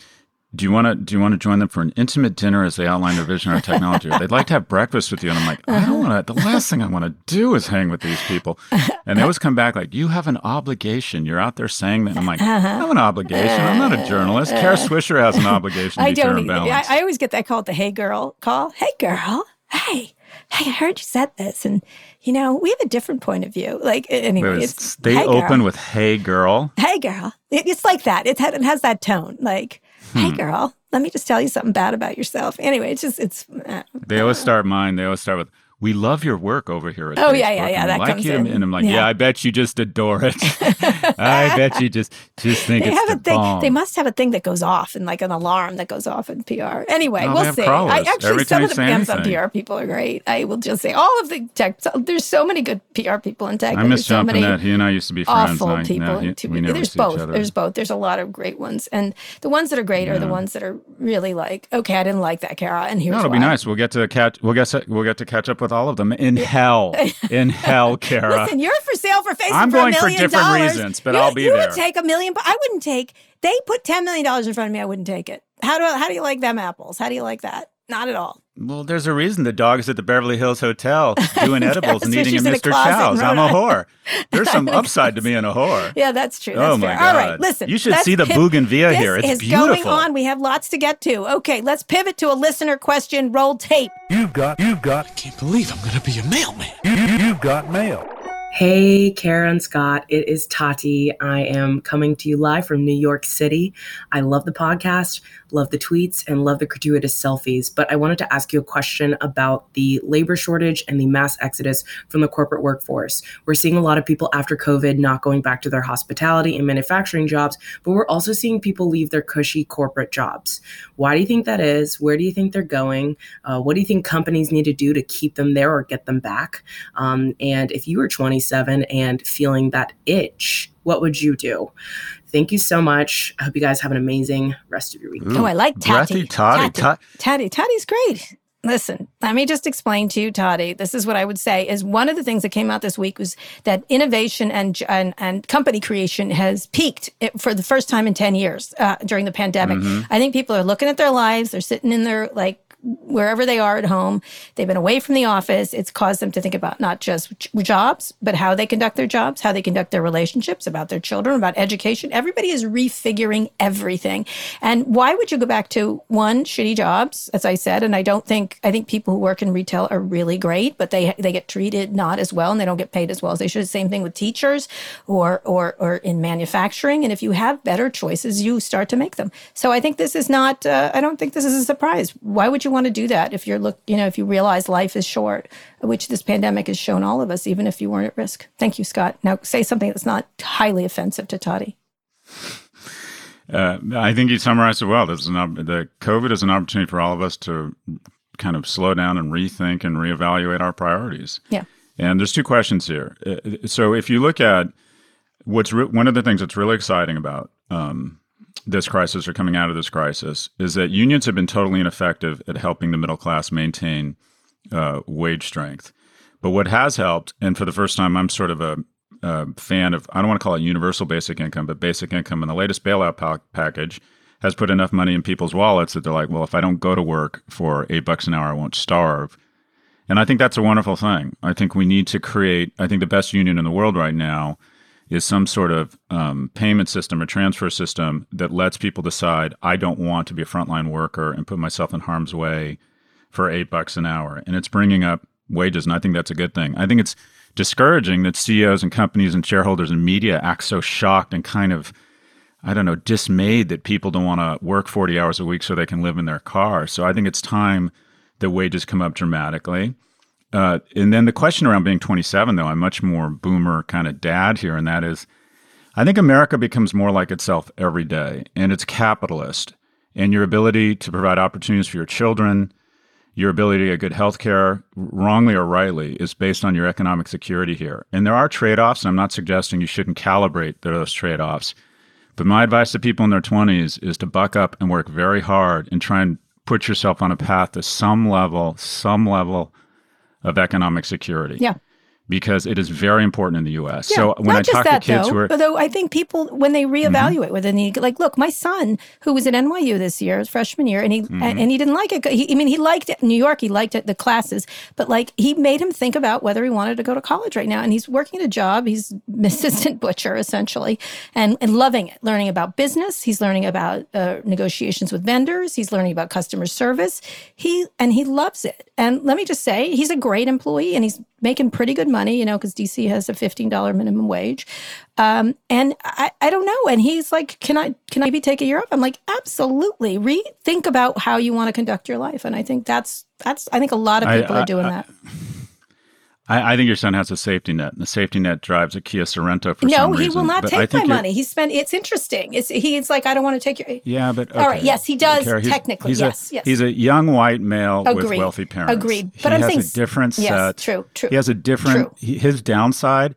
do you want to, do you want to join them for an intimate dinner as they outline their vision or technology? Or They'd like to have breakfast with you, and I'm like, I don't want to. The last thing I want to do is hang with these people. And they always come back like, you have an obligation. You're out there saying that. I'm like, uh-huh. I have an obligation. I'm not a journalist. Kara uh-huh. Swisher has an obligation to I be don't and. I. I always get that call, the "Hey girl" call. Hey girl, hey, hey, I heard you said this, and you know we have a different point of view. Like anyway, It it's they hey, open girl. with "Hey, girl." hey girl. It, it's like that. It, it has that tone. Like, Hmm. hey girl, let me just tell you something bad about yourself. Anyway, it's just it's. Uh, They always start mine. They always start with, "We love your work over here." At Oh, yeah, Facebook, yeah, yeah, we that like comes you in. And I'm like, yeah. Yeah. I bet you just adore it. I bet you just just think they it's have the a thing. bomb. They must have a thing that goes off and like an alarm that goes off in PR. Anyway, No, we'll have see. crawlers. I actually Every some of the anything. PR people are great. I will just say all of the tech. There's so many good PR people in tech. I miss so many He and I used to be friends. awful people. now he- we never there's both. There's both. There's a lot of great ones, and the ones that are great are the ones that are really like, okay, I didn't like that, Kara, and here's No, it'll why. be nice. We'll get to catch. We'll get. We'll get to catch up with all of them in hell. In hell, Kara. Listen, you're for sale for Facebook I'm for a going for different dollars. reasons, but you, I'll be you there. would take a million, but I wouldn't take. They put ten million dollars in front of me. I wouldn't take it. How do how do you like them apples? How do you like that? Not at all. Well, there's a reason the dog's at the Beverly Hills Hotel doing edibles and eating a in Mr. closet Chow's. I'm a whore. There's some upside to being a whore. Yeah, that's true. Oh, my fair. God. All right, listen. You should see the piv- bougainvillea here. It's is beautiful. going on. We have lots to get to. Okay, let's pivot to a listener question. Roll tape. You've got, you've got, Can't believe I'm gonna be a mailman. you, you, you've got mail. Hey, Karen Scott. It is Tati. I am coming to you live from New York City. I love the podcast, love the tweets, and love the gratuitous selfies. But I wanted to ask you a question about the labor shortage and the mass exodus from the corporate workforce. We're seeing a lot of people after COVID not going back to their hospitality and manufacturing jobs, but we're also seeing people leave their cushy corporate jobs. Why do you think that is? Where do you think they're going? Uh, what do you think companies need to do to keep them there or get them back? Um, and if you were 27 and feeling that itch, what would you do? Thank you so much. I hope you guys have an amazing rest of your week. Oh, I like Tati. Breathy Toddy. Tati. Tati. Tati's great. Listen, let me just explain to you, Toddy. This is what I would say: is one of the things that came out this week was that innovation and and, and company creation has peaked for the first time in ten years uh, during the pandemic. I think people are looking at their lives; they're sitting in their like wherever they are at home. They've been away from the office. It's caused them to think about not just jobs, but how they conduct their jobs, how they conduct their relationships, about their children, about education. Everybody is refiguring everything. And why would you go back to one shitty jobs, as I said? And I don't think I think people who work in retail are really great, but they they get treated not as well, and they don't get paid as well as they should. Same thing with teachers or or or in manufacturing. And if you have better choices, you start to make them. So I think this is not. Uh, I don't think this is a surprise. Why would you want to do that if you're look? You know, if you realize life is short, which this pandemic has shown all of us, even if you weren't at risk. Thank you, Scott. Now say something that's not highly offensive to Toddy. Uh, I think you summarized it well. This is an, op- the COVID is an opportunity for all of us to kind of slow down and rethink and reevaluate our priorities. Yeah. And there's two questions here. Uh, So if you look at what's re- one of the things that's really exciting about um, this crisis or coming out of this crisis is that unions have been totally ineffective at helping the middle class maintain uh, wage strength. But what has helped, and for the first time, I'm sort of a, a fan of, I don't want to call it universal basic income, but basic income. And the latest bailout pa- package has put enough money in people's wallets that they're like, well, if I don't go to work for eight bucks an hour, I won't starve. And I think that's a wonderful thing. I think we need to create, I think the best union in the world right now is some sort of um, payment system or transfer system that lets people decide I don't want to be a frontline worker and put myself in harm's way for eight bucks an hour, and it's bringing up wages, and I think that's a good thing. I think it's discouraging that CEOs and companies and shareholders and media act so shocked and kind of I don't know, dismayed that people don't want to work 40 hours a week so they can live in their car. So I think it's time that wages come up dramatically. Uh, and then the question around being 27, though, I'm much more boomer kind of dad here, and that is I think America becomes more like itself every day, and it's capitalist. And your ability to provide opportunities for your children, your ability to get good health care, wrongly or rightly, is based on your economic security here. And there are trade offs. and I'm not suggesting you shouldn't calibrate those trade offs. But my advice to people in their 20s is to buck up and work very hard and try and put yourself on a path to some level, some level of economic security. Yeah because it is very important in the U.S. Yeah, so when I talk that, to kids though, who are, though I think people when they reevaluate mm-hmm. whether they like, look, my son who was at NYU this year, freshman year, and he mm-hmm. and he didn't like it. He, I mean, he liked it New York. He liked it, the classes, but like he made him think about whether he wanted to go to college right now. And he's working at a job. He's an assistant butcher essentially, and and loving it, learning about business. He's learning about uh, negotiations with vendors. He's learning about customer service. He and he loves it. And let me just say, he's a great employee, and he's making pretty good money, you know, because DC has a $15 minimum wage. Um, and I, I don't know. And he's like, can I, can I maybe take a year off? I'm like, absolutely. Rethink about how you want to conduct your life. And I think that's, that's, I think a lot of people I, are doing that. I, I, think your son has a safety net. And the safety net drives a Kia Sorento for no, some reason. No, he will not take my money. He spent. It's interesting. It's he's like I don't want to take your. Yeah, but okay. all right. Yes, he does he's, technically. He's yes, a, yes. He's a young white male Agreed. with wealthy parents. Agreed. But he I'm has saying a different yes, set. True. True. He has a different. He, his downside.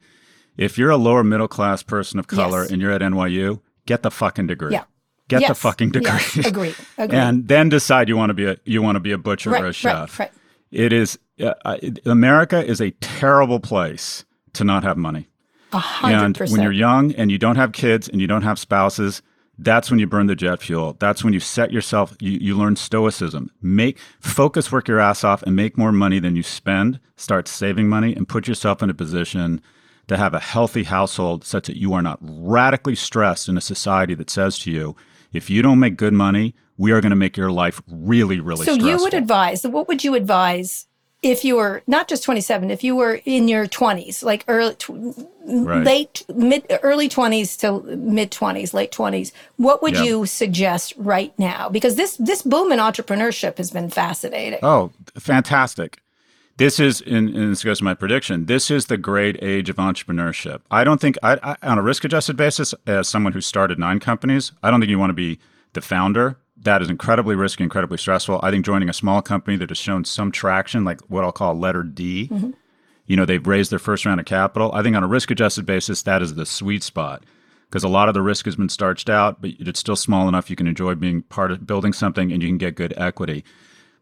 If you're a lower middle class person of color yes. and you're at NYU, get the fucking degree. Yeah. Get yes. the fucking degree. Yes. Agreed. Agreed. and then decide you want to be a you want to be a butcher right, or a chef. Right. Right. It is. Uh, America is a terrible place to not have money. A hundred And when you're young and you don't have kids and you don't have spouses, that's when you burn the jet fuel. That's when you set yourself, you, you learn stoicism. Make focus, work your ass off, and make more money than you spend. Start saving money and put yourself in a position to have a healthy household such that you are not radically stressed in a society that says to you, if you don't make good money, we are going to make your life really, really so stressful. you would advise, what would you advise if you were not just 27 if you were in your 20s like early right. late mid early 20s to mid 20s late 20s what would you suggest right now? Because this this boom in entrepreneurship has been fascinating. Oh fantastic. This is and, this goes to my prediction this is the great age of entrepreneurship. I don't think I, I on a risk adjusted basis as someone who started nine companies i don't think you want to be the founder that is incredibly risky, incredibly stressful. I think joining a small company that has shown some traction, like what I'll call letter D, mm-hmm. you know, they've raised their first round of capital. I think on a risk adjusted basis, that is the sweet spot because a lot of the risk has been starched out, but it's still small enough you can enjoy being part of building something and you can get good equity.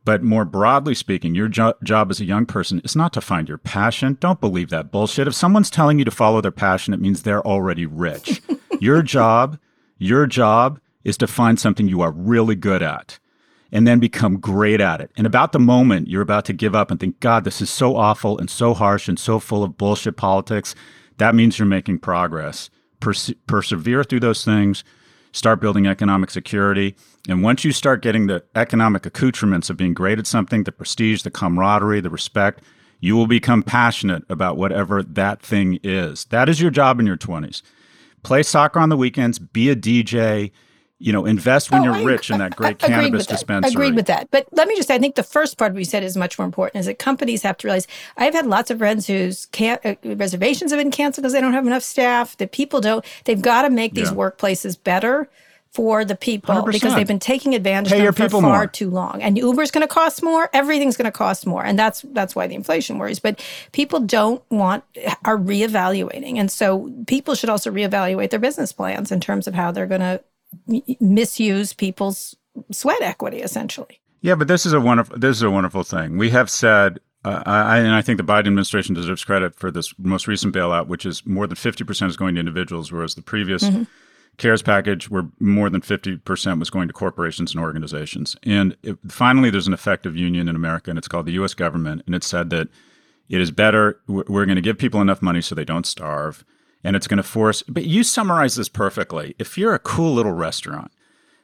But more broadly speaking, your jo- job as a young person is not to find your passion. Don't believe that bullshit. If someone's telling you to follow their passion, it means they're already rich. your job, your job is to find something you are really good at and then become great at it. And about the moment you're about to give up and think, God, this is so awful and so harsh and so full of bullshit politics, that means you're making progress. Perse- persevere through those things, start building economic security. And once you start getting the economic accoutrements of being great at something, the prestige, the camaraderie, the respect, you will become passionate about whatever that thing is. That is your job in your 20s. Play soccer on the weekends, be a DJ, you know, invest when oh, you're I, rich in that great I, cannabis dispensary. Agreed with that. But let me just say, I think the first part we said is much more important is that companies have to realize I've had lots of friends whose can- uh, reservations have been canceled because they don't have enough staff, that people don't, they've got to make these yeah. workplaces better for the people 100%. because they've been taking advantage Pay of them for far more. too long. And Uber's going to cost more. Everything's going to cost more, and that's that's why the inflation worries. But people don't want are reevaluating, and so people should also reevaluate their business plans in terms of how they're going to misuse people's sweat equity essentially. Yeah, but this is a wonderful this is a wonderful thing. We have said uh, I, and I think the Biden administration deserves credit for this most recent bailout, which is more than 50% is going to individuals, whereas the previous mm-hmm. CARES package, where more than 50% was going to corporations and organizations. And it, finally, there's an effective union in America, and it's called the U.S. government. And it said that it is better, we're going to give people enough money so they don't starve and it's going to force. But you summarize this perfectly. If you're a cool little restaurant,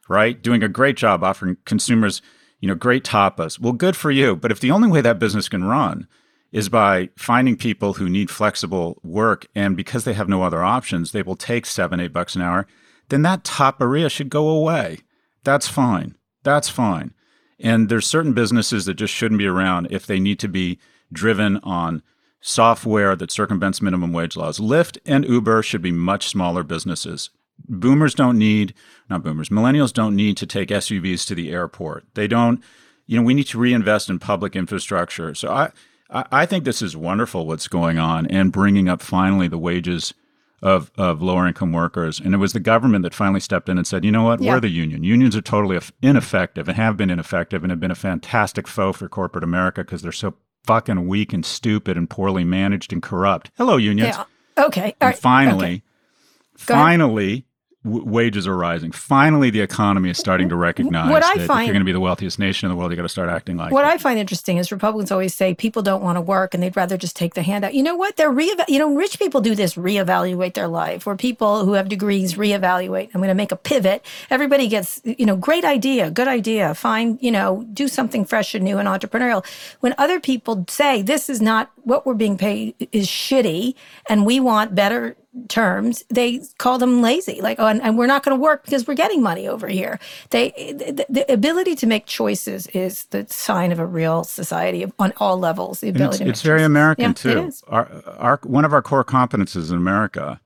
right, doing a great job offering consumers, you know, great tapas, well, good for you. But if the only way that business can run is by finding people who need flexible work, and because they have no other options, they will take seven, eight bucks an hour, then that taparia should go away. That's fine. That's fine. And there's certain businesses that just shouldn't be around if they need to be driven on software that circumvents minimum wage laws. Lyft and Uber should be much smaller businesses. Boomers don't need, not boomers, millennials don't need to take SUVs to the airport. They don't, you know, we need to reinvest in public infrastructure. So I, I think this is wonderful what's going on and bringing up finally the wages of, of lower income workers. And it was the government that finally stepped in and said, you know what, Yeah. we're the union. Unions are totally ineffective and have been ineffective and have been a fantastic foe for corporate America because they're so fucking weak and stupid and poorly managed and corrupt. Hello, unions. Yeah. Okay. All And right. finally, Okay. Finally, w- wages are rising. Finally, the economy is starting to recognize What I that if find- you're going to be the wealthiest nation in the world, you got to start acting like What it. I find interesting is Republicans always say people don't want to work and they'd rather just take the handout. You know what? They're re you know, rich people do this, reevaluate their life, where people who have degrees reevaluate. I'm going to make a pivot. Everybody gets, you know, great idea, good idea, find, you know, do something fresh and new and entrepreneurial. When other people say this is not what we're being paid is shitty and we want better terms, they call them lazy. Like, oh, and, and we're not going to work because we're getting money over here. They, the, the ability to make choices is the sign of a real society on all levels. The And ability it's, to make it's very. American Yeah, too. Our, our one of our core competences in America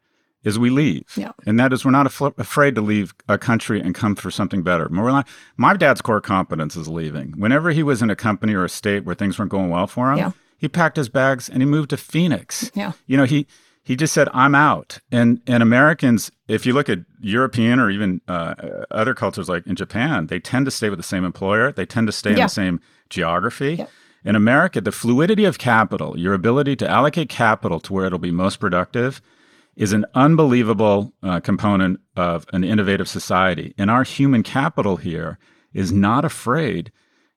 is we leave, Yeah. and that is we're not af- afraid to leave a country and come for something better. Not, my dad's core competence is leaving. Whenever he was in a company or a state where things weren't going well for him, Yeah. he packed his bags and he moved to Phoenix. Yeah. you know he he just said i'm out. And and americans if you look at european or even uh, other cultures like in japan they tend to stay with the same employer. They tend to stay in the same geography. Yeah. in america the fluidity of capital your ability to allocate capital to where it'll be most productive is an unbelievable uh, component of an innovative society. And our human capital here is not afraid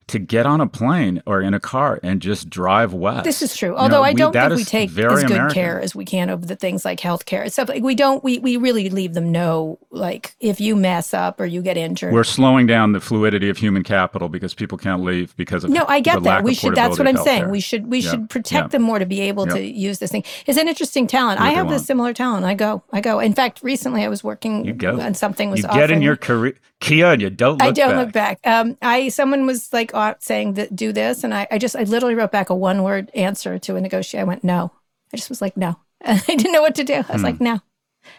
to get on a plane or in a car and just drive west. This is true. You Although know, I don't that think we take as good American. care as we can over the things like healthcare and stuff. Like we don't. We we really leave them know. Like if you mess up or you get injured. We're slowing down the fluidity of human capital because people can't leave because of no, I get that. We should. That's what I'm of saying. We should. We Yeah, should protect yeah. them more to be able to use this thing. It's an interesting talent. What I have this similar talent. I go. I go. In fact, recently I was working You go. on something was You get in your career, Kia, and you don't look I don't back. look back. Um, I someone was like saying that do this, and I, I just I literally wrote back a one word answer to a negotiator. I went no. I just was like no. I didn't know what to do. I was Hmm. like no,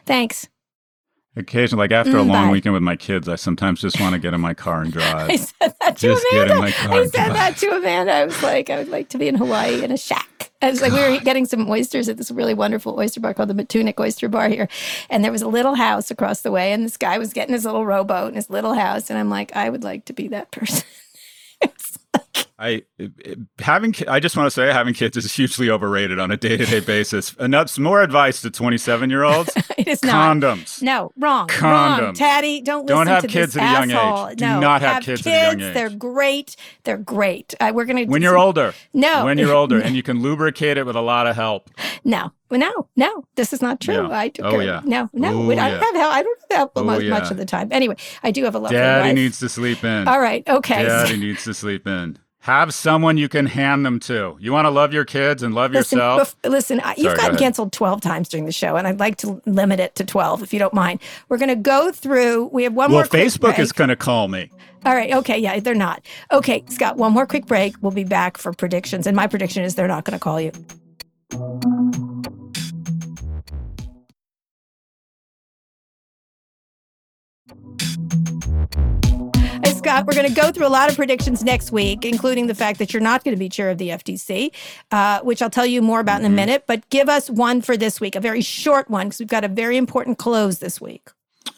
thanks. Occasionally, like after a Mm, long bye. weekend with my kids, I sometimes just want to get in my car and drive. I said that to Just get in Amanda. my car I said that to Amanda. I was like, I would like to be in Hawaii in a shack. I was like, we were getting some oysters at this really wonderful oyster bar called the Matunuck Oyster Bar here. And there was a little house across the way, and this guy was getting his little rowboat in his little house. And I'm like, I would like to be that person. Like- I having I just want to say having kids is hugely overrated on a day to day basis. Enough some more advice to twenty seven year olds: it is not. condoms. No, wrong. Wrong. Condoms. Taddy, don't Don't have to kids at a young age. Do no, not have kids at a young age. They're great. They're great. Uh, we're gonna When you're older, No. when you're older, and you can lubricate it with a lot of help. No, no, no. This is not true. Yeah. I do. Oh, yeah. No, no. Oh, we- I don't have help. I don't have help Oh, much, yeah. much of the time. Anyway, I do have a lovely Daddy wife. needs to sleep in. All right. Okay. Daddy needs to sleep in. Have someone you can hand them to. You want to love your kids and love Listen, yourself. bef- listen. Sorry, You've gotten ahead. canceled twelve times during the show, and I'd like to limit it to twelve, if you don't mind. We're going to go through. We have one well, more. quick Facebook is going to call me. All right. Okay. Yeah, they're not. Okay, Scott. One more quick break. We'll be back for predictions, and my prediction is they're not going to call you. Scott, we're going to go through a lot of predictions next week, including the fact that you're not going to be chair of the FTC, uh, which I'll tell you more about in a minute. But give us one for this week, a very short one, because we've got a very important close this week.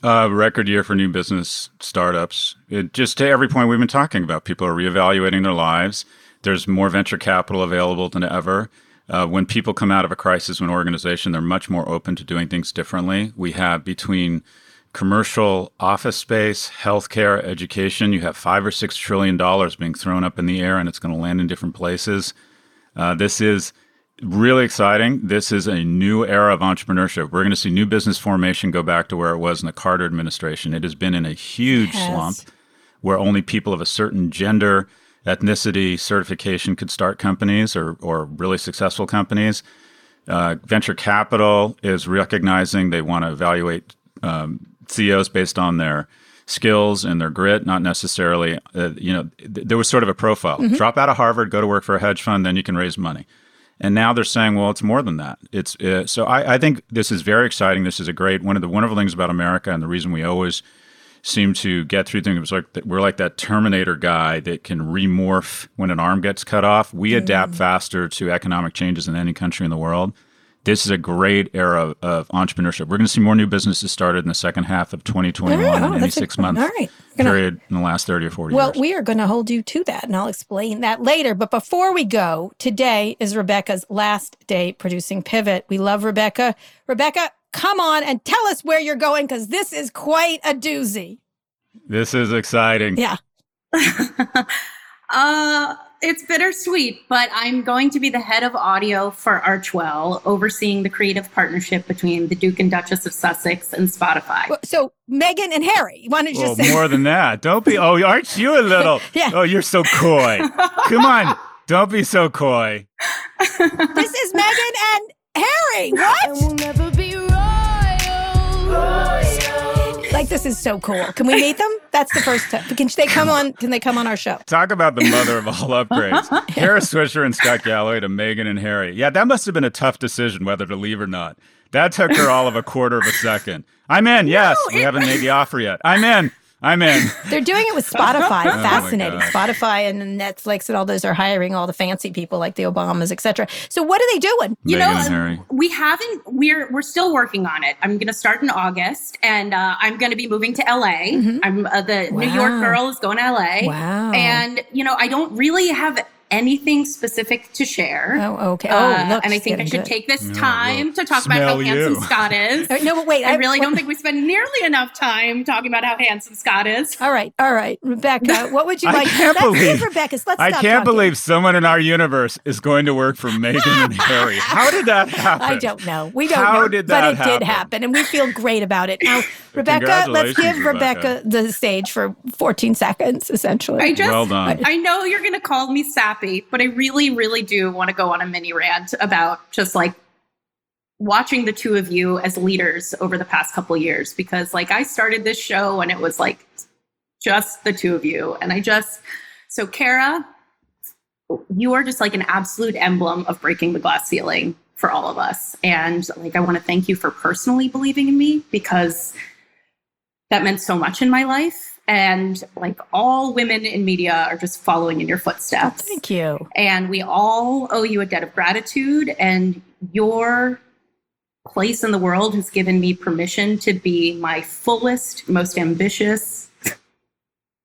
Uh, record year for new business startups. It, just to every point we've been talking about, people are reevaluating their lives. There's more venture capital available than ever. Uh, when people come out of a crisis, when an organization, they're much more open to doing things differently. We have between commercial office space, healthcare, education, you have five or six trillion dollars being thrown up in the air, and it's going to land in different places. Uh, this is really exciting. This is a new era of entrepreneurship. We're going to see new business formation go back to where it was in the Carter administration. It has been in a huge Yes. slump where only people of a certain gender, ethnicity, certification could start companies or, or really successful companies. Uh, venture capital is recognizing they want to evaluate um, CEOs based on their skills and their grit, not necessarily, uh, you know, th- there was sort of a profile. Drop out of Harvard, go to work for a hedge fund, then you can raise money. And now they're saying, well, it's more than that. It's uh, so I, I think this is very exciting. This is a great one of the wonderful things about America, and the reason we always seem to get through things is like we're like that Terminator guy that can remorph when an arm gets cut off. We adapt faster to economic changes than any country in the world. This is a great era of entrepreneurship. We're going to see more new businesses started in the second half of 2021 Oh, in any that's a- six month all right. Gonna- period in the last 30 or 40 Well, years. we are going to hold you to that, and I'll explain that later. But before we go, today is Rebecca's last day producing Pivot. We love Rebecca. Rebecca, come on and tell us where you're going because this is quite a doozy. this is exciting. Yeah. uh, it's bittersweet, but I'm going to be the head of audio for Archewell, overseeing the creative partnership between the Duke and Duchess of Sussex and Spotify. Well, So, Meghan and Harry, why don't you Well, just say? more than that. Don't be. Oh, aren't you a little? Yeah. Oh, you're so coy. Come on. Don't be so coy. this is Meghan and Harry. What? Like this is so cool. Can we meet them? That's the first time. Can they come on? Can they come on our show? Talk about the mother of all upgrades. Kara Swisher and Scott Galloway to Meghan and Harry. Yeah, that must have been a tough decision whether to leave or not. That took her all of a quarter of a second. I'm in. Yes, we haven't made the offer yet. I'm in. I'm in. They're doing it with Spotify. Oh Fascinating. gosh. Spotify and Netflix and all those are hiring all the fancy people like the Obamas, etc. So what are they doing? You Meghan know, we haven't. We're we're still working on it. I'm going to start in August, and uh, I'm going to be moving to LA. I'm uh, the New York Wow. girl is going to LA. Wow. And you know, I don't really have anything specific to share. Oh, okay. Uh, Oh, look, and I think I should good. take this Yeah, time look. to talk about how Smell handsome. Scott is. Uh, No, but wait. I really what- don't think we spend nearly enough time talking about how handsome Scott is. All right, all right, Rebecca. What would you like? I like? can't Let's believe- give Rebecca's. Let's I stop can't talking. believe someone in our universe is going to work for Meghan and Harry. How did that happen? I don't know. We don't How know. did but that it did happen? happen, and we feel great about it. Now, Rebecca, let's give Rebecca. Rebecca. the stage for 14 seconds, essentially. I just, Well done. I know you're going to call me sappy, but I really, really do want to go on a mini rant about just like watching the two of you as leaders over the past couple years because like I started this show and it was like just the two of you and I just so Kara you are just like an absolute emblem of breaking the glass ceiling for all of us and like I want to thank you for personally believing in me because that meant so much in my life and like all women in media are just following in your footsteps Thank you. and we all owe you a debt of gratitude and your place in the world has given me permission to be my fullest most ambitious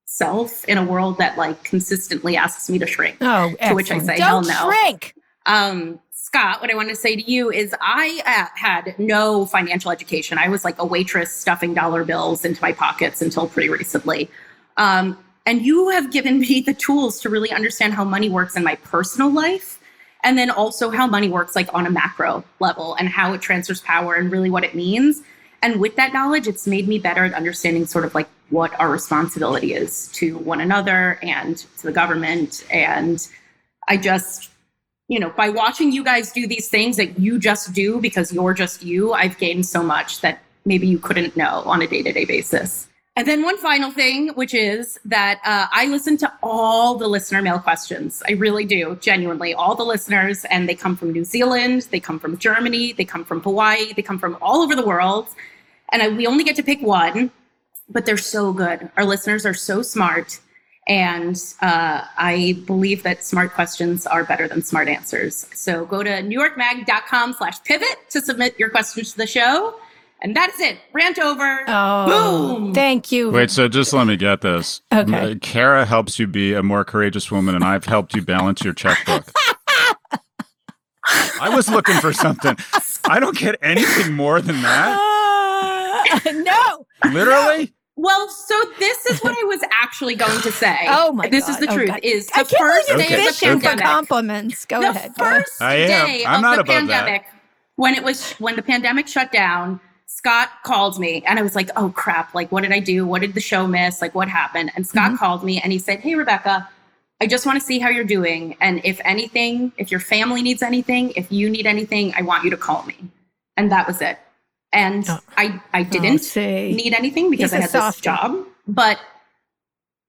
self in a world that like consistently asks me to shrink Oh, To which I say, hell don't no. shrink. um, Scott, what I want to say to you is I uh, had no financial education. I was like a waitress stuffing dollar bills into my pockets until pretty recently. Um, and you have given me the tools to really understand how money works in my personal life. And then also how money works like on a macro level and how it transfers power and really what it means. And with that knowledge, it's made me better at understanding sort of like what our responsibility is to one another and to the government. And I just, you know, by watching you guys do these things that you just do because you're just you, I've gained so much that maybe you couldn't know on a day to day basis. And then one final thing, which is that uh, I listen to all the listener mail questions. I really do, genuinely, all the listeners, and they come from New Zealand, they come from Germany, they come from Hawaii, they come from all over the world. And I, we only get to pick one, but they're so good. Our listeners are so smart. And uh, I believe that smart questions are better than smart answers. So go to newyorkmag.com slash pivot to submit your questions to the show. And that's it. Rant over. Oh, Boom. thank you. Wait, so just let me get this. Okay. Uh, Kara helps you be a more courageous woman, and I've helped you balance your checkbook. I was looking for something. I don't get anything more than that. Ah, no. Literally? Well, so this is what I was actually going to say. Oh my This God. is the Oh truth. God. Is I the can't first believe Okay, you're day of the pandemic. compliments. Go the ahead. go ahead. first I am. day I'm of not the above that. pandemic, when it was when the pandemic shut down, Scott called me and I was like, "Oh crap! Like, what did I do? What did the show miss? Like, what happened?" And Scott Mm-hmm. called me and he said, "Hey, Rebecca." I just want to see how you're doing. And if anything, if your family needs anything, if you need anything, I want you to call me. And that was it. And Oh. I, I didn't see. need anything because He's I a had softie. this job. But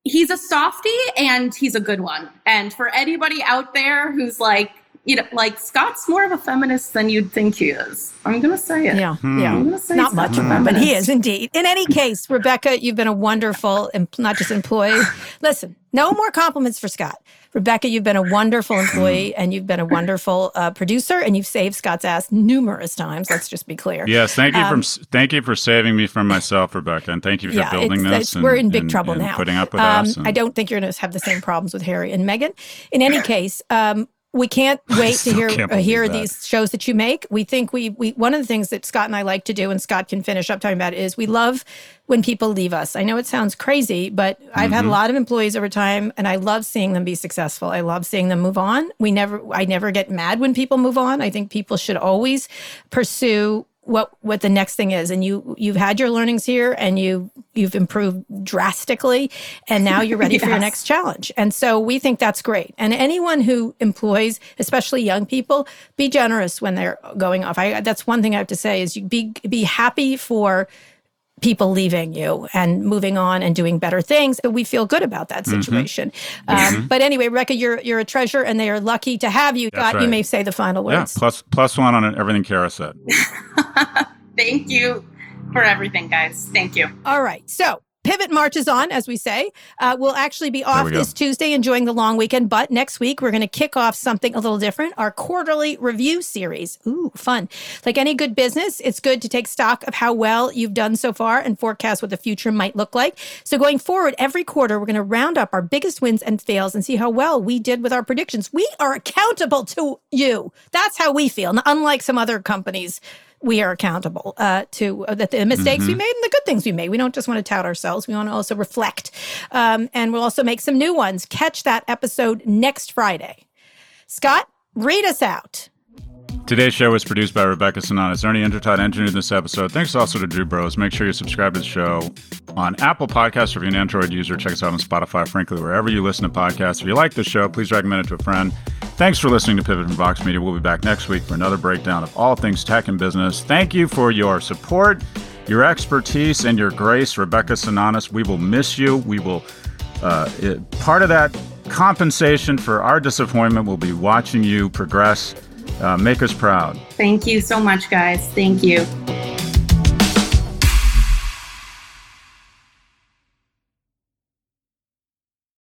he's a softie and he's a good one. And for anybody out there who's like, you know, like Scott's more of a feminist than you'd think he is. I'm gonna say it. Yeah, Hmm. yeah. I'm gonna say Not Scott's much a of one, but he is indeed. In any case, Rebecca, you've been a wonderful, em- not just employee. Listen, no more compliments for Scott. Rebecca, you've been a wonderful employee and you've been a wonderful uh, producer and you've saved Scott's ass numerous times. Let's just be clear. Yes, thank you Um, for thank you for saving me from myself, Rebecca, and thank you for building it's- this. it's- and- we're in big and- trouble and now. Putting up with Um, us. I don't think you're going to have the same problems with Harry and Meghan. In any case, um, we can't wait to hear uh, hear that. these shows that you make. We think we we one of the things that Scott and I like to do, and Scott can finish up talking about, is we love when people leave us. I know it sounds crazy, but I've Mm-hmm. had a lot of employees over time, and I love seeing them be successful. I love seeing them move on. We never, I never get mad when people move on. I think people should always pursue what what the next thing is. And you you've had your learnings here and you you've improved drastically and now you're ready for your next challenge. And so we think that's great. And anyone who employs especially young people be generous when they're going off. I that's one thing i have to say is you be be happy for people leaving you and moving on and doing better things. But we feel good about that Mm-hmm. situation. Um, but anyway, Rebecca, you're you're a treasure, and they are lucky to have you. That's Scott, you may say the final words. yeah, plus plus one on everything Kara said. Thank you for everything, guys. Thank you. All right. So pivot marches on, as we say. Uh, we'll actually be off this Tuesday enjoying the long weekend, but next week we're going to kick off something a little different our quarterly review series. Ooh, fun. Like any good business, it's good to take stock of how well you've done so far and forecast what the future might look like. So going forward, every quarter, we're going to round up our biggest wins and fails and see how well we did with our predictions. We are accountable to you. That's how we feel. Unlike some other companies we are accountable uh, to uh, that the mistakes we made and the good things we made. We don't just want to tout ourselves. We want to also reflect, um, and we'll also make some new ones. Catch that episode next Friday. Scott, read us out. Today's show was produced by Rebecca Sananes. Ernie Indradat engineered this episode. Thanks also to Drew Burrows. Make sure you subscribe to the show on Apple Podcasts. If you're an Android user, check us out on Spotify, frankly, wherever you listen to podcasts. If you like the show, please recommend it to a friend. Thanks for listening to Pivot from Vox Media. We'll be back next week for another breakdown of all things tech and business. Thank you for your support, your expertise, and your grace, Rebecca Sananes. We will miss you. We will, uh, it, part of that compensation for our disappointment will be watching you progress. Uh, make us proud. Thank you so much, guys. Thank you.